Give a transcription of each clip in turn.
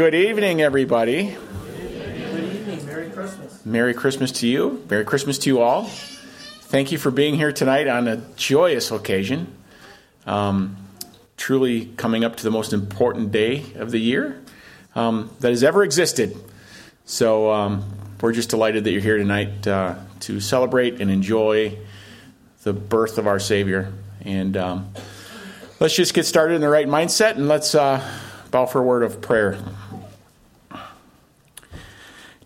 Good evening, everybody. Good evening. Merry Christmas. Merry Christmas to you. Merry Christmas to you all. Thank you for being here tonight on a joyous occasion. Um, truly coming up to the most important day of the year um, that has ever existed. So um, we're just delighted that you're here tonight uh, to celebrate and enjoy the birth of our Savior. And um, let's just get started in the right mindset and let's uh, bow for a word of prayer.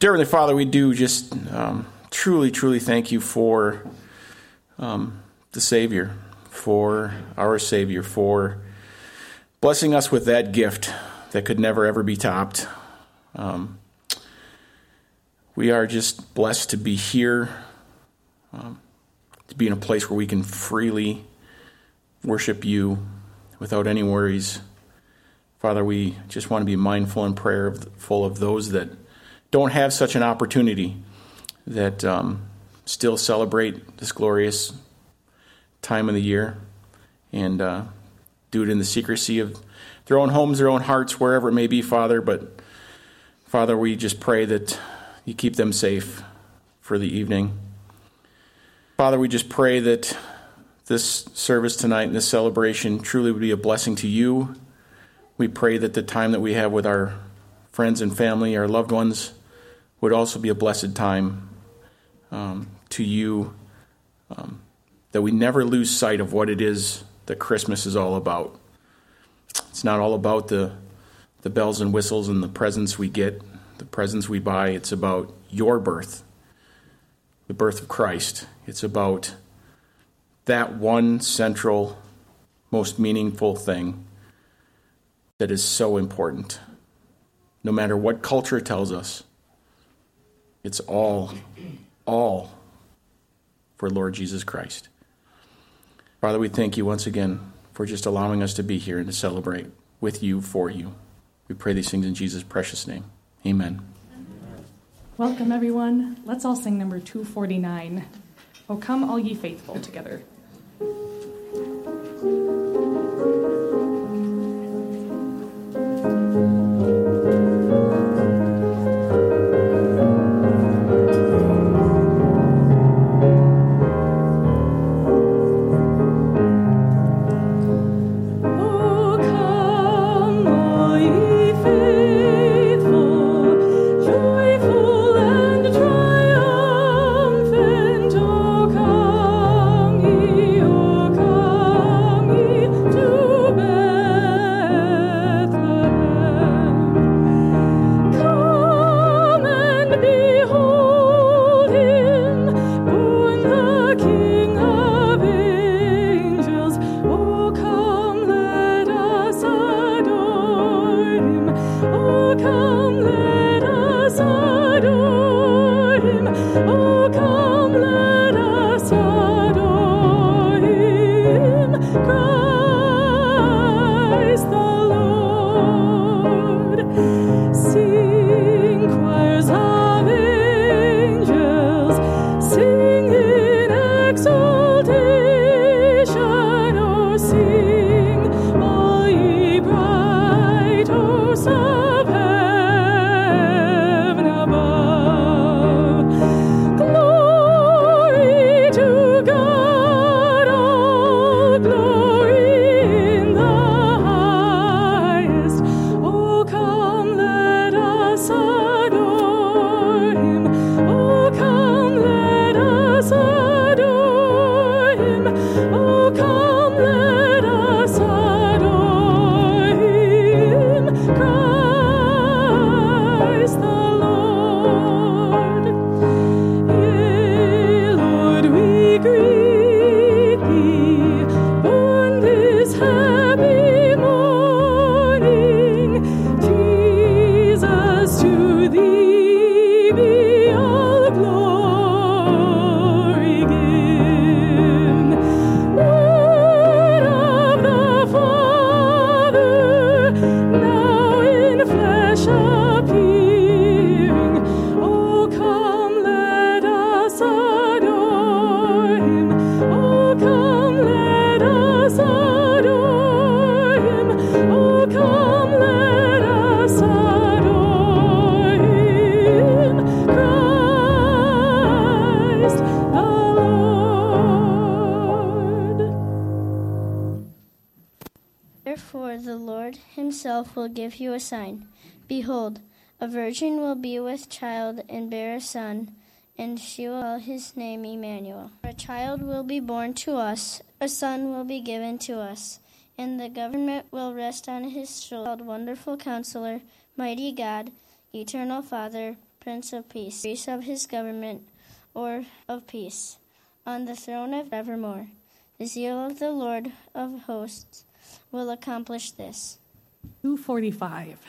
Dear Heavenly Father, we do just um, truly, truly thank you for um, the Savior, for our Savior, for blessing us with that gift that could never, ever be topped. Um, we are just blessed to be here, um, to be in a place where we can freely worship you without any worries. Father, we just want to be mindful and prayerful of those that don't have such an opportunity that um, still celebrate this glorious time of the year and uh, do it in the secrecy of their own homes, their own hearts, wherever it may be, Father. But Father, we just pray that you keep them safe for the evening. Father, we just pray that this service tonight and this celebration truly would be a blessing to you. We pray that the time that we have with our friends and family, our loved ones, would also be a blessed time um, to you, um, that we never lose sight of what it is that Christmas is all about. It's not all about the, the bells and whistles and the presents we get, the presents we buy. It's about your birth, the birth of Christ. It's about that one central, most meaningful thing that is so important. No matter what culture tells us, it's all, all for Lord Jesus Christ. Father, we thank you once again for just allowing us to be here and to celebrate with you, for you. We pray these things in Jesus' precious name. Amen. Welcome, everyone. Let's all sing number 249. Oh, come, all ye faithful, together. Himself will give you a sign. Behold, a virgin will be with child and bear a son, and she will call his name Emmanuel. A child will be born to us, a son will be given to us, and the government will rest on his shoulder. Called Wonderful Counselor, Mighty God, Eternal Father, Prince of Peace. Grace of his government, or of peace, on the throne of evermore. The zeal of the Lord of hosts will accomplish this. 245.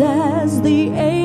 as the age.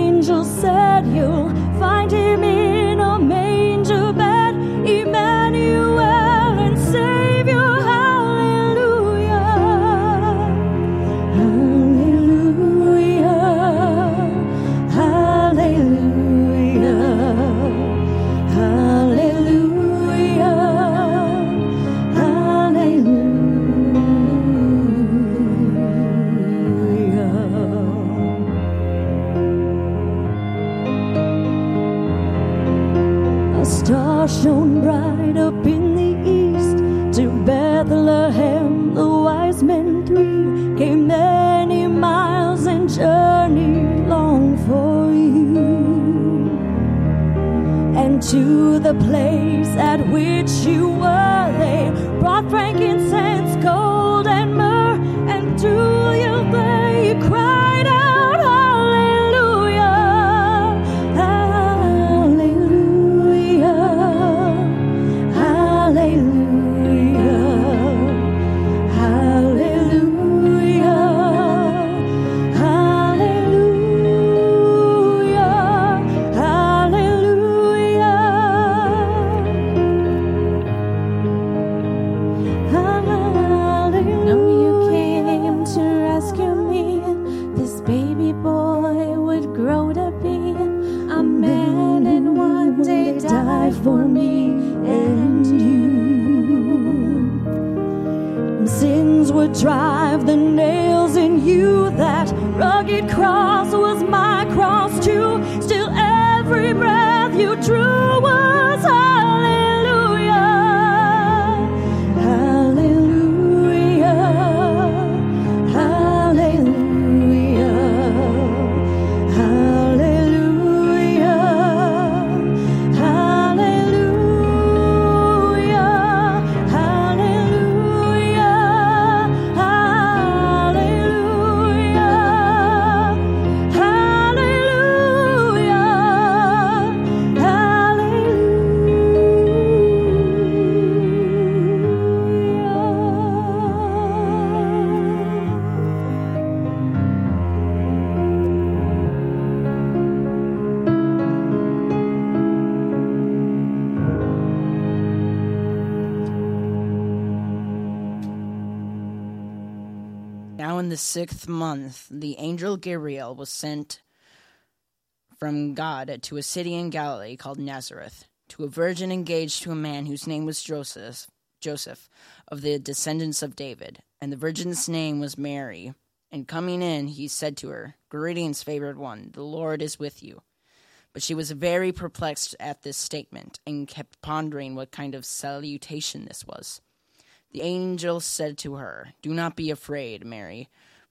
sixth month, the angel Gabriel was sent from God to a city in Galilee called Nazareth, to a virgin engaged to a man whose name was Joseph, Joseph of the descendants of David, and the virgin's name was Mary. And coming in, he said to her, Greetings, favored one, the Lord is with you. But she was very perplexed at this statement and kept pondering what kind of salutation this was. The angel said to her, Do not be afraid, Mary,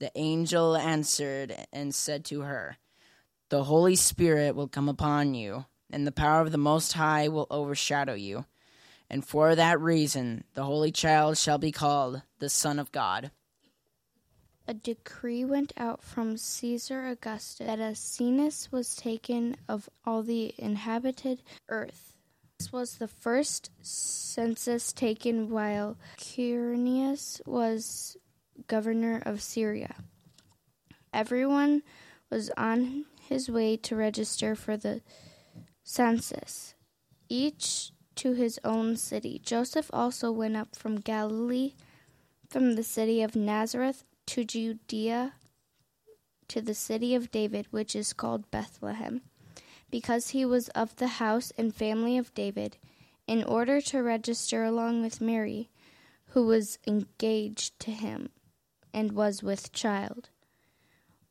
The angel answered and said to her, The Holy Spirit will come upon you, and the power of the Most High will overshadow you. And for that reason, the Holy Child shall be called the Son of God. A decree went out from Caesar Augustus that a census was taken of all the inhabited earth. This was the first census taken while Quirinius was governor of Syria. Everyone was on his way to register for the census, each to his own city. Joseph also went up from Galilee, from the city of Nazareth to Judea, to the city of David, which is called Bethlehem, because he was of the house and family of David, in order to register along with Mary, who was engaged to him and was with child.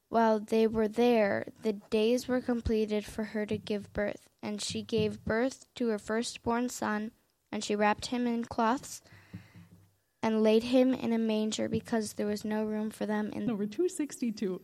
While they were there, the days were completed for her to give birth, and she gave birth to her firstborn son, and she wrapped him in cloths and laid him in a manger because there was no room for them in Number 262.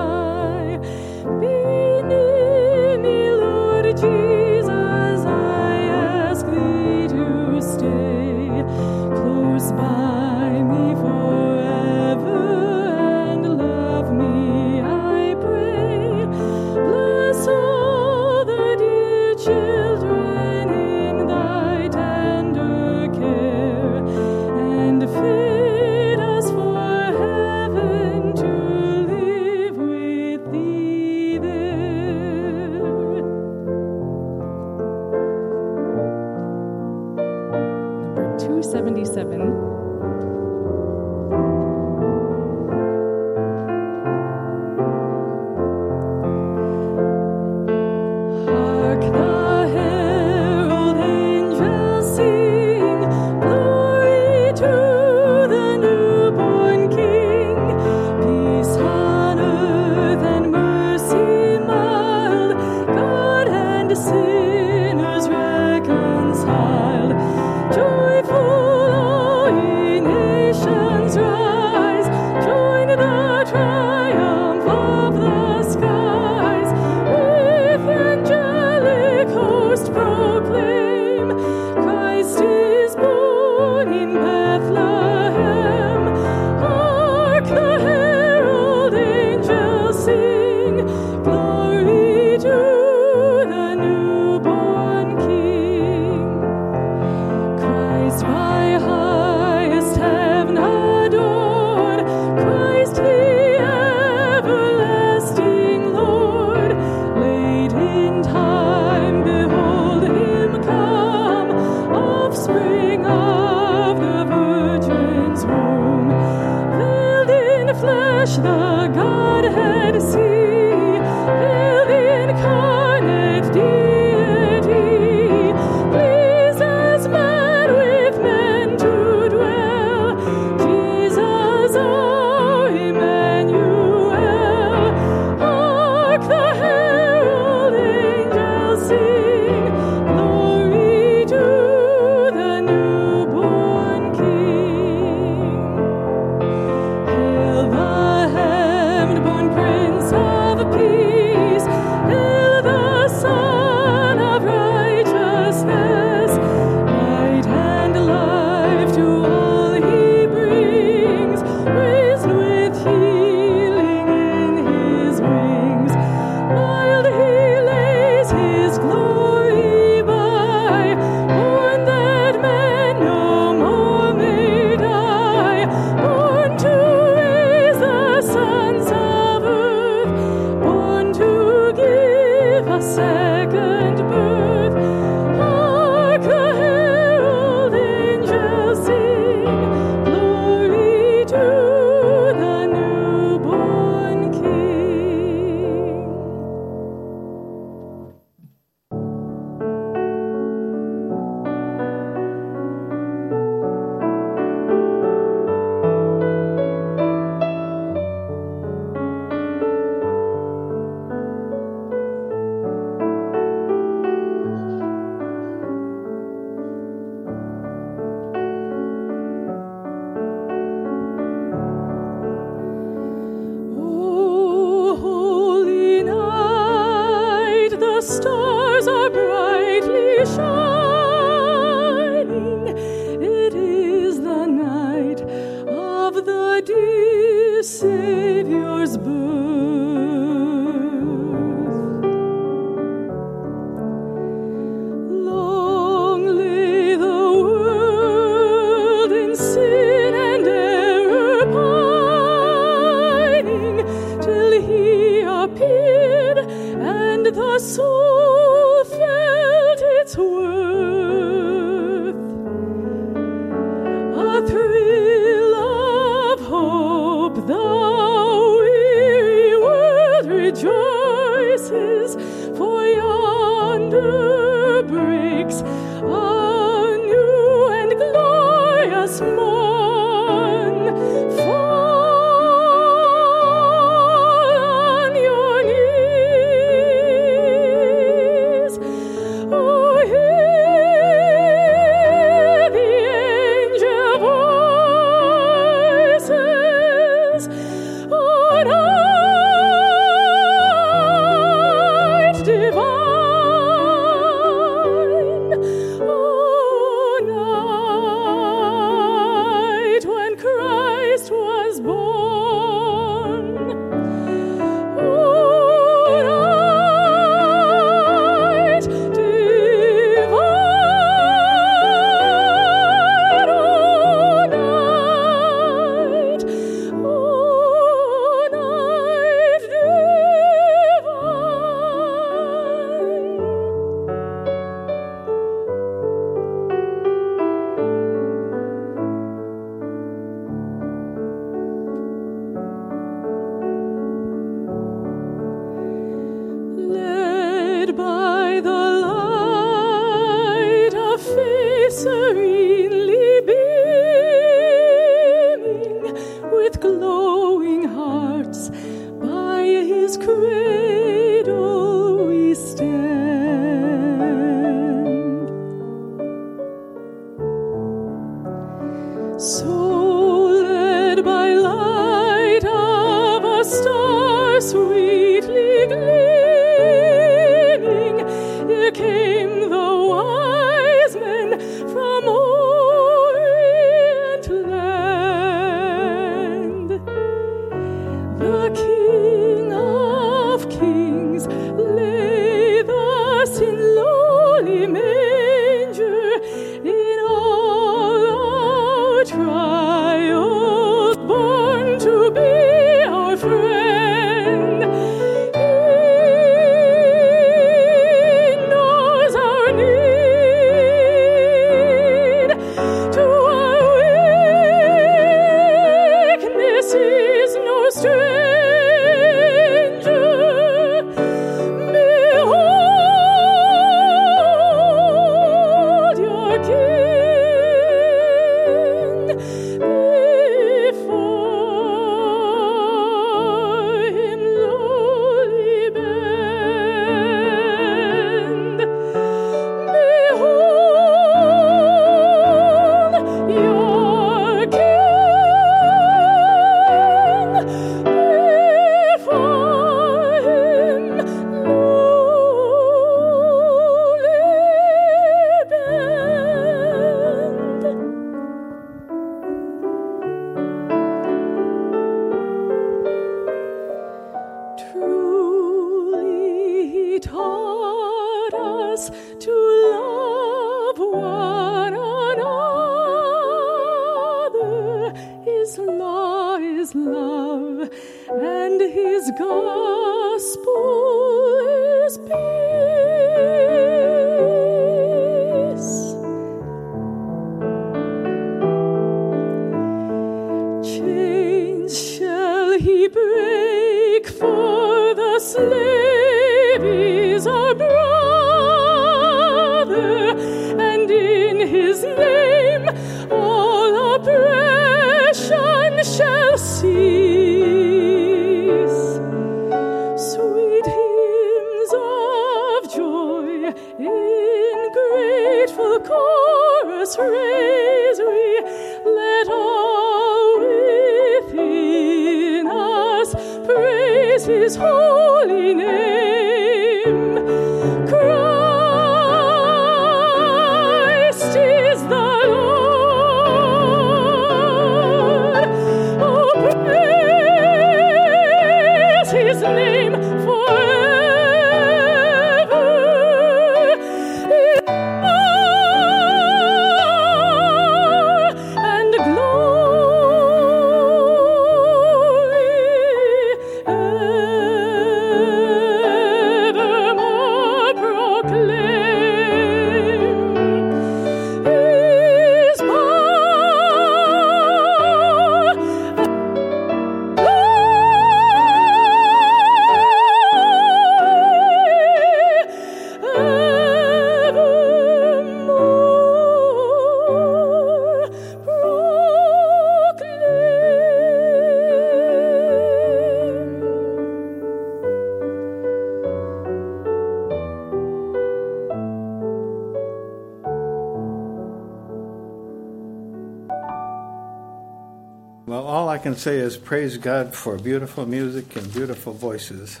Can say is praise God for beautiful music and beautiful voices.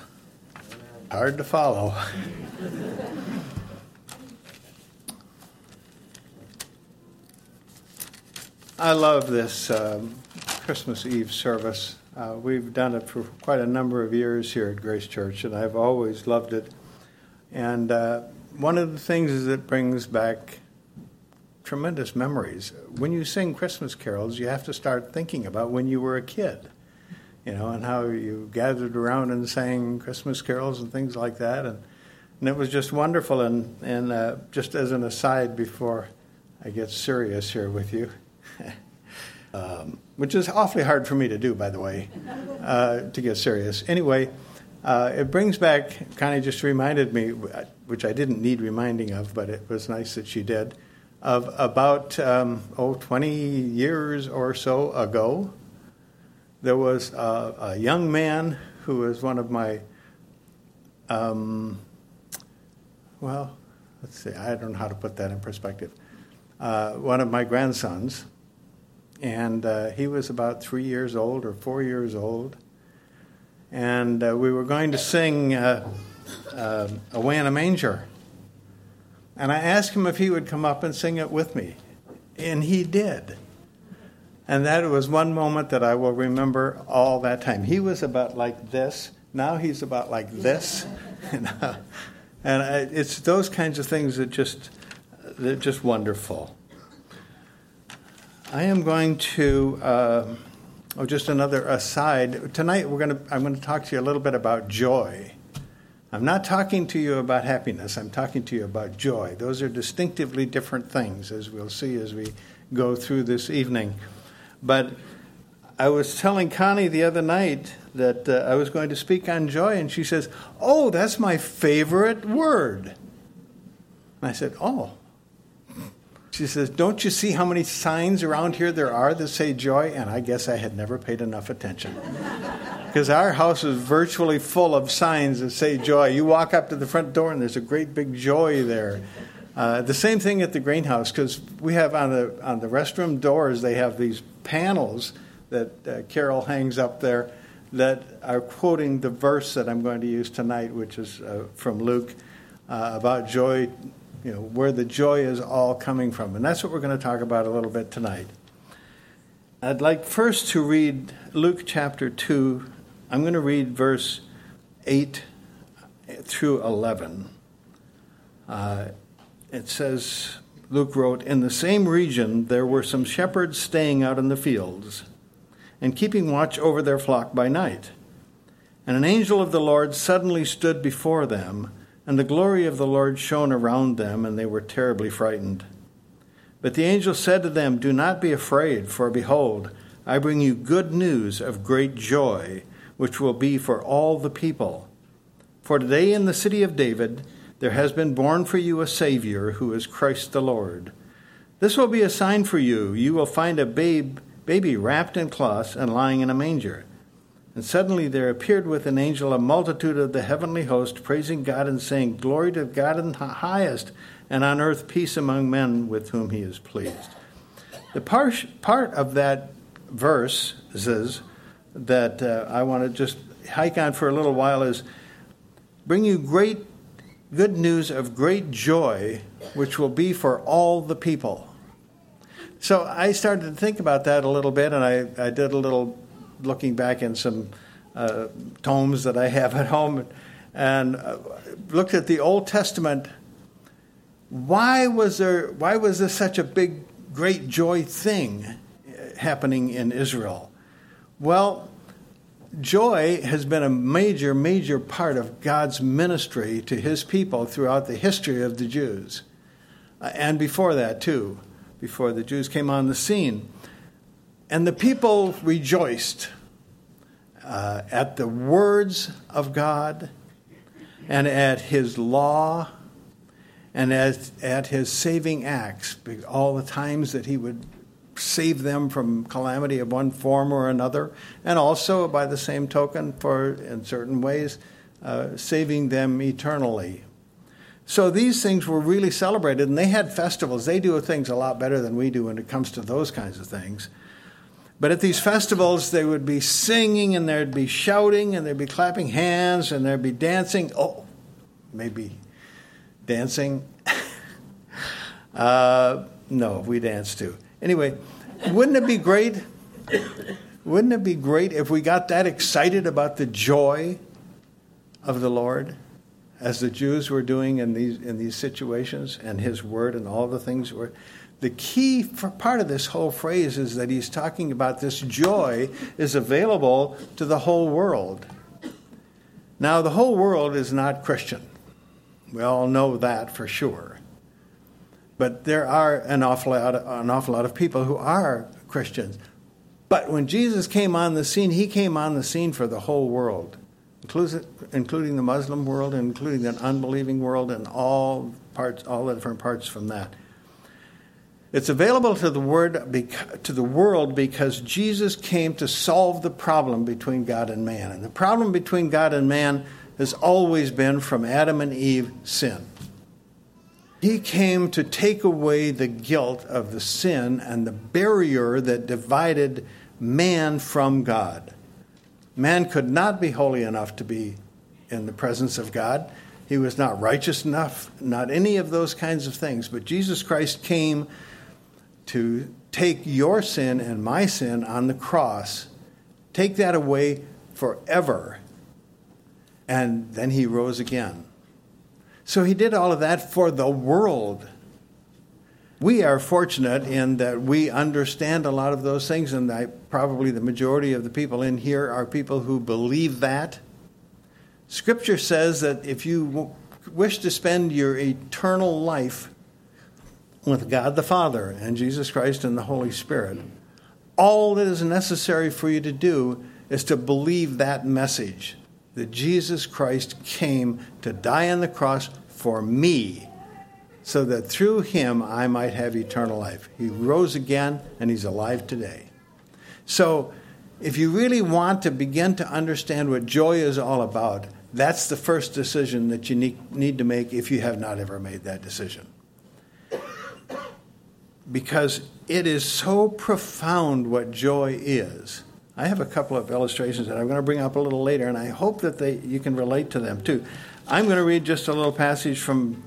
Hard to follow. I love this um, Christmas Eve service. Uh, we've done it for quite a number of years here at Grace Church, and I've always loved it. And uh, one of the things is it brings back tremendous memories. When you sing Christmas carols, you have to start thinking about when you were a kid, you know, and how you gathered around and sang Christmas carols and things like that. And, and it was just wonderful. And, and uh, just as an aside, before I get serious here with you, um, which is awfully hard for me to do, by the way, uh, to get serious. Anyway, uh, it brings back, Connie just reminded me, which I didn't need reminding of, but it was nice that she did, of about, um, oh, 20 years or so ago, there was a, a young man who was one of my, um, well, let's see, I don't know how to put that in perspective. Uh, one of my grandsons, and uh, he was about three years old or four years old. And uh, we were going to sing uh, uh, Away in a Manger. And I asked him if he would come up and sing it with me. And he did. And that was one moment that I will remember all that time. He was about like this. Now he's about like this. and it's those kinds of things that just, they're just wonderful. I am going to, uh, oh, just another aside. Tonight, we're going to, I'm going to talk to you a little bit about joy. I'm not talking to you about happiness, I'm talking to you about joy. Those are distinctively different things, as we'll see as we go through this evening. But I was telling Connie the other night that uh, I was going to speak on joy, and she says, Oh, that's my favorite word. And I said, Oh, she says, Don't you see how many signs around here there are that say joy? And I guess I had never paid enough attention. Because our house is virtually full of signs that say joy. You walk up to the front door and there's a great big joy there. Uh, the same thing at the greenhouse, because we have on the, on the restroom doors, they have these panels that uh, Carol hangs up there that are quoting the verse that I'm going to use tonight, which is uh, from Luke uh, about joy you know, where the joy is all coming from. And that's what we're going to talk about a little bit tonight. I'd like first to read Luke chapter 2. I'm going to read verse 8 through 11. Uh, it says, Luke wrote, In the same region there were some shepherds staying out in the fields and keeping watch over their flock by night. And an angel of the Lord suddenly stood before them and the glory of the Lord shone around them, and they were terribly frightened. But the angel said to them, Do not be afraid, for behold, I bring you good news of great joy, which will be for all the people. For today in the city of David there has been born for you a Savior, who is Christ the Lord. This will be a sign for you. You will find a babe, baby wrapped in cloths and lying in a manger. And suddenly there appeared with an angel a multitude of the heavenly host, praising God and saying, Glory to God in the highest, and on earth peace among men with whom he is pleased. The part, part of that verse is that uh, I want to just hike on for a little while is bring you great good news of great joy, which will be for all the people. So I started to think about that a little bit, and I, I did a little looking back in some uh, tomes that I have at home and uh, looked at the Old Testament. Why was there? Why was this such a big, great joy thing happening in Israel? Well, joy has been a major, major part of God's ministry to His people throughout the history of the Jews, uh, and before that too, before the Jews came on the scene. And the people rejoiced uh, at the words of God and at his law and at, at his saving acts, all the times that he would save them from calamity of one form or another, and also, by the same token, for in certain ways, uh, saving them eternally. So these things were really celebrated, and they had festivals. They do things a lot better than we do when it comes to those kinds of things. But at these festivals, they would be singing and there'd be shouting and there'd be clapping hands and there'd be dancing. Oh, maybe dancing. uh, no, we dance too. Anyway, wouldn't it be great? Wouldn't it be great if we got that excited about the joy of the Lord, as the Jews were doing in these in these situations, and His Word and all the things were? The key part of this whole phrase is that he's talking about this joy is available to the whole world. Now, the whole world is not Christian. We all know that for sure. But there are an awful lot, an awful lot of people who are Christians. But when Jesus came on the scene, he came on the scene for the whole world, including the Muslim world, including the unbelieving world, and all parts, all the different parts from that. It's available to the word to the world because Jesus came to solve the problem between God and man. And the problem between God and man has always been from Adam and Eve sin. He came to take away the guilt of the sin and the barrier that divided man from God. Man could not be holy enough to be in the presence of God. He was not righteous enough, not any of those kinds of things. But Jesus Christ came to take your sin and my sin on the cross, take that away forever. And then he rose again. So he did all of that for the world. We are fortunate in that we understand a lot of those things, and I, probably the majority of the people in here are people who believe that. Scripture says that if you wish to spend your eternal life with God the Father and Jesus Christ and the Holy Spirit, all that is necessary for you to do is to believe that message that Jesus Christ came to die on the cross for me so that through him I might have eternal life. He rose again and he's alive today. So, if you really want to begin to understand what joy is all about, that's the first decision that you need, to make if you have not ever made that decision because it is so profound what joy is. I have a couple of illustrations that I'm going to bring up a little later, and I hope that they, you can relate to them too. I'm going to read just a little passage from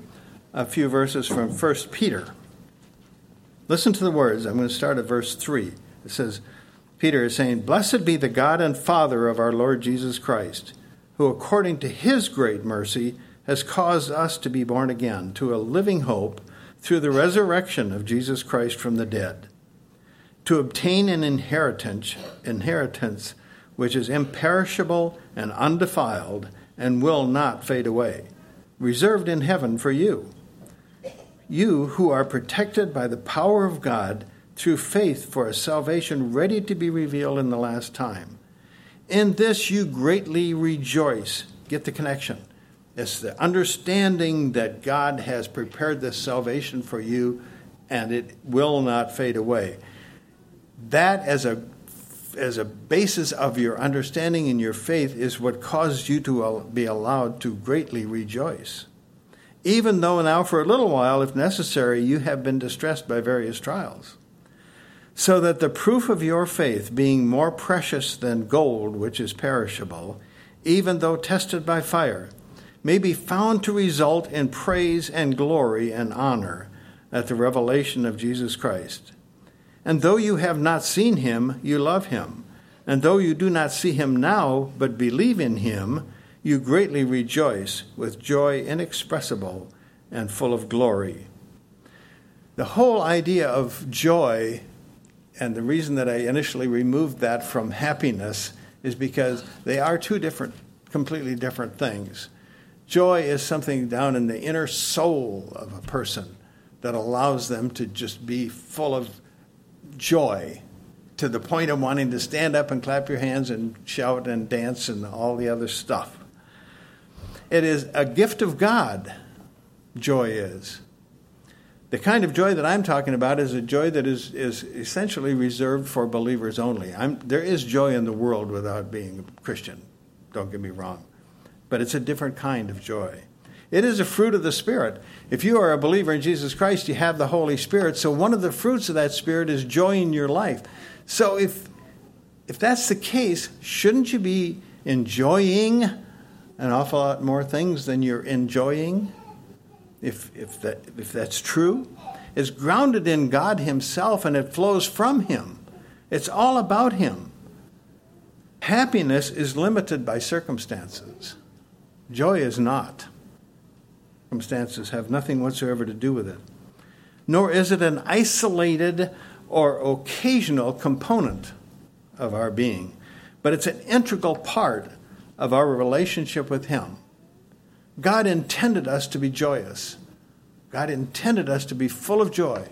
a few verses from 1 Peter. Listen to the words. I'm going to start at verse 3. It says, Peter is saying, Blessed be the God and Father of our Lord Jesus Christ, who according to his great mercy has caused us to be born again to a living hope through the resurrection of Jesus Christ from the dead, to obtain an inheritance, inheritance which is imperishable and undefiled and will not fade away, reserved in heaven for you. You who are protected by the power of God through faith for a salvation ready to be revealed in the last time. In this you greatly rejoice. Get the connection it's the understanding that God has prepared this salvation for you and it will not fade away. That, as a, as a basis of your understanding and your faith, is what causes you to be allowed to greatly rejoice. Even though now, for a little while, if necessary, you have been distressed by various trials. So that the proof of your faith, being more precious than gold, which is perishable, even though tested by fire, may be found to result in praise and glory and honor at the revelation of Jesus Christ. And though you have not seen him, you love him. And though you do not see him now, but believe in him, you greatly rejoice with joy inexpressible and full of glory. The whole idea of joy, and the reason that I initially removed that from happiness, is because they are two different, completely different things. Joy is something down in the inner soul of a person that allows them to just be full of joy to the point of wanting to stand up and clap your hands and shout and dance and all the other stuff. It is a gift of God, joy is. The kind of joy that I'm talking about is a joy that is, is essentially reserved for believers only. I'm, there is joy in the world without being a Christian, don't get me wrong but it's a different kind of joy. It is a fruit of the Spirit. If you are a believer in Jesus Christ, you have the Holy Spirit. So one of the fruits of that Spirit is joy in your life. So if if that's the case, shouldn't you be enjoying an awful lot more things than you're enjoying? If, if, that, if that's true, it's grounded in God Himself and it flows from Him. It's all about Him. Happiness is limited by circumstances, joy is not. Circumstances have nothing whatsoever to do with it. Nor is it an isolated or occasional component of our being, but it's an integral part of our relationship with Him. God intended us to be joyous. God intended us to be full of joy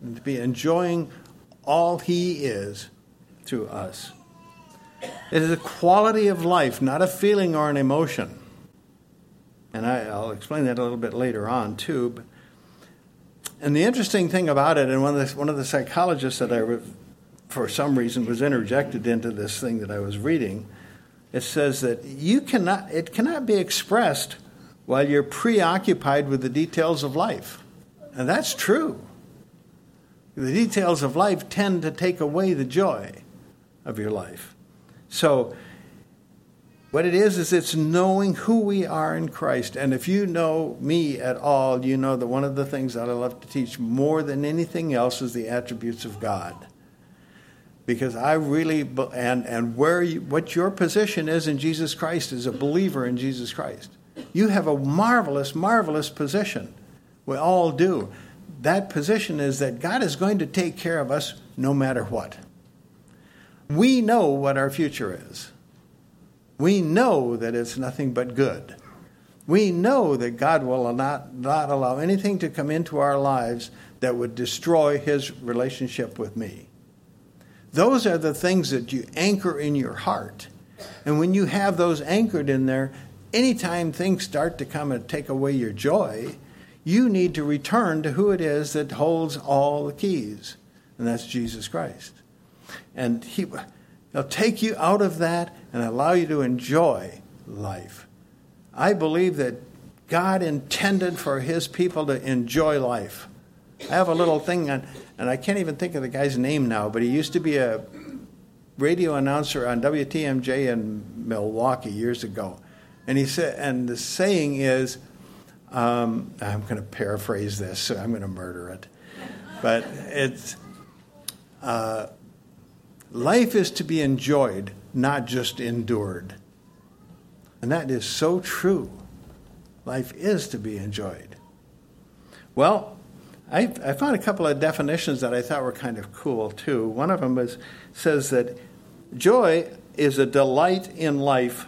and to be enjoying all He is through us. It is a quality of life, not a feeling or an emotion. And I, will explain that a little bit later on, too. But, and the interesting thing about it, and one of the, one of the psychologists that I, for some reason, was interjected into this thing that I was reading, it says that you cannot, it cannot be expressed while you're preoccupied with the details of life. And that's true. The details of life tend to take away the joy of your life. So, what it is, is it's knowing who we are in Christ. And if you know me at all, you know that one of the things that I love to teach more than anything else is the attributes of God. Because I really, and, and where you, what your position is in Jesus Christ is a believer in Jesus Christ. You have a marvelous, marvelous position. We all do. That position is that God is going to take care of us no matter what. We know what our future is. We know that it's nothing but good. We know that God will not, not allow anything to come into our lives that would destroy his relationship with me. Those are the things that you anchor in your heart. And when you have those anchored in there, anytime things start to come and take away your joy, you need to return to who it is that holds all the keys, and that's Jesus Christ. And he, He'll take you out of that and allow you to enjoy life. I believe that God intended for His people to enjoy life. I have a little thing, on, and I can't even think of the guy's name now, but he used to be a radio announcer on WTMJ in Milwaukee years ago. And he said, and the saying is, um, I'm going to paraphrase this, so I'm going to murder it. But it's, uh, Life is to be enjoyed, not just endured. And that is so true. Life is to be enjoyed. Well, I, I, found a couple of definitions that I thought were kind of cool too. One of them is, says that joy is a delight in life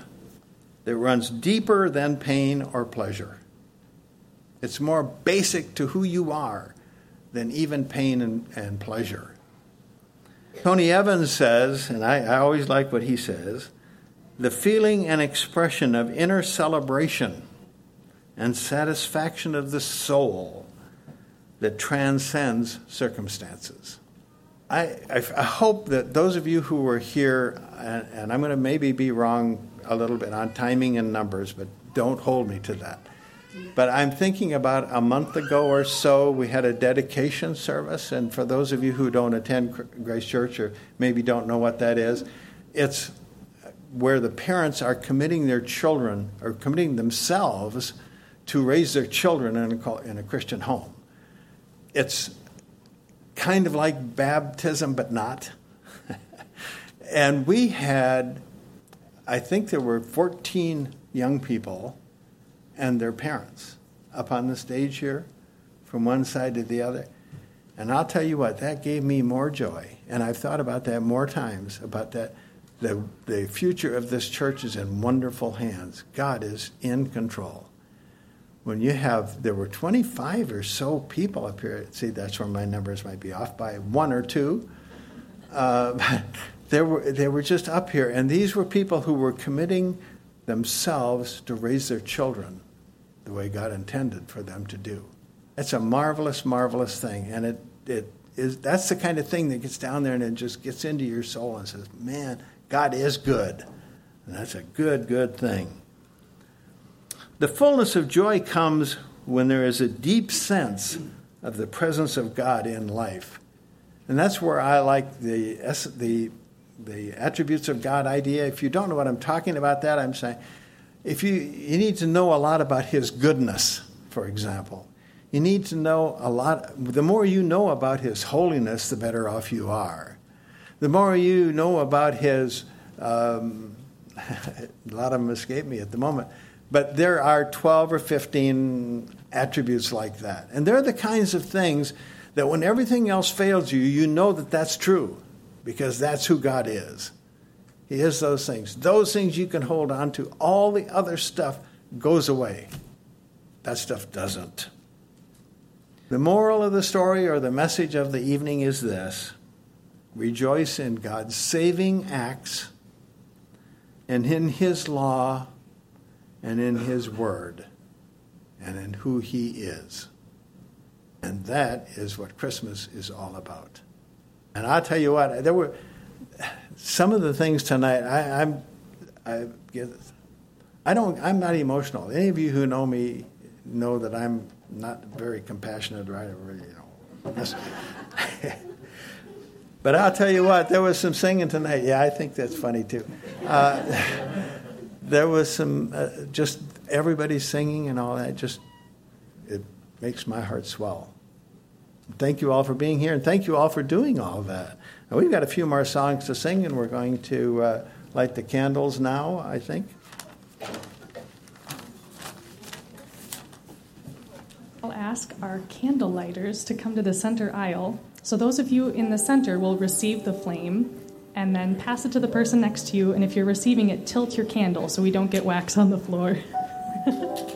that runs deeper than pain or pleasure. It's more basic to who you are than even pain and, and pleasure. Tony Evans says, and I, I always like what he says the feeling and expression of inner celebration and satisfaction of the soul that transcends circumstances. I, hope that those of you who were here, and, and I'm going to maybe be wrong a little bit on timing and numbers, but don't hold me to that. But I'm thinking about a month ago or so, we had a dedication service. And for those of you who don't attend Grace Church or maybe don't know what that is, it's where the parents are committing their children or committing themselves to raise their children in a, in a Christian home. It's kind of like baptism, but not. and we had, I think there were 14 young people and their parents up on the stage here from one side to the other. And I'll tell you what, that gave me more joy. And I've thought about that more times about that. The, the future of this church is in wonderful hands. God is in control. When you have, there were 25 or so people up here. See, that's where my numbers might be off by one or two. Uh, there were, they were just up here. And these were people who were committing themselves to raise their children the way God intended for them to do. It's a marvelous, marvelous thing. And it, it is, that's the kind of thing that gets down there and it just gets into your soul and says, man, God is good. And that's a good, good thing. The fullness of joy comes when there is a deep sense of the presence of God in life. And that's where I like the, the the attributes of God idea. If you don't know what I'm talking about, that I'm saying, if you you need to know a lot about His goodness, for example, you need to know a lot. The more you know about His holiness, the better off you are. The more you know about His, um, a lot of them escape me at the moment, but there are 12 or 15 attributes like that, and they're the kinds of things that when everything else fails you, you know that that's true because that's who God is. He is those things. Those things you can hold on to. All the other stuff goes away. That stuff doesn't. The moral of the story or the message of the evening is this rejoice in God's saving acts and in His law and in His word and in who He is. And that is what Christmas is all about. And I'll tell you what, there were some of the things tonight. I, I'm, I, I don't, I'm not emotional. Any of you who know me know that I'm not very compassionate, right? You know, but I'll tell you what, there was some singing tonight. Yeah, I think that's funny too. Uh, there was some, uh, just everybody singing and all that. Just it makes my heart swell. Thank you all for being here, and thank you all for doing all that. Now, we've got a few more songs to sing, and we're going to uh, light the candles now, I think. I'll ask our candle lighters to come to the center aisle. So, those of you in the center will receive the flame and then pass it to the person next to you. And if you're receiving it, tilt your candle so we don't get wax on the floor.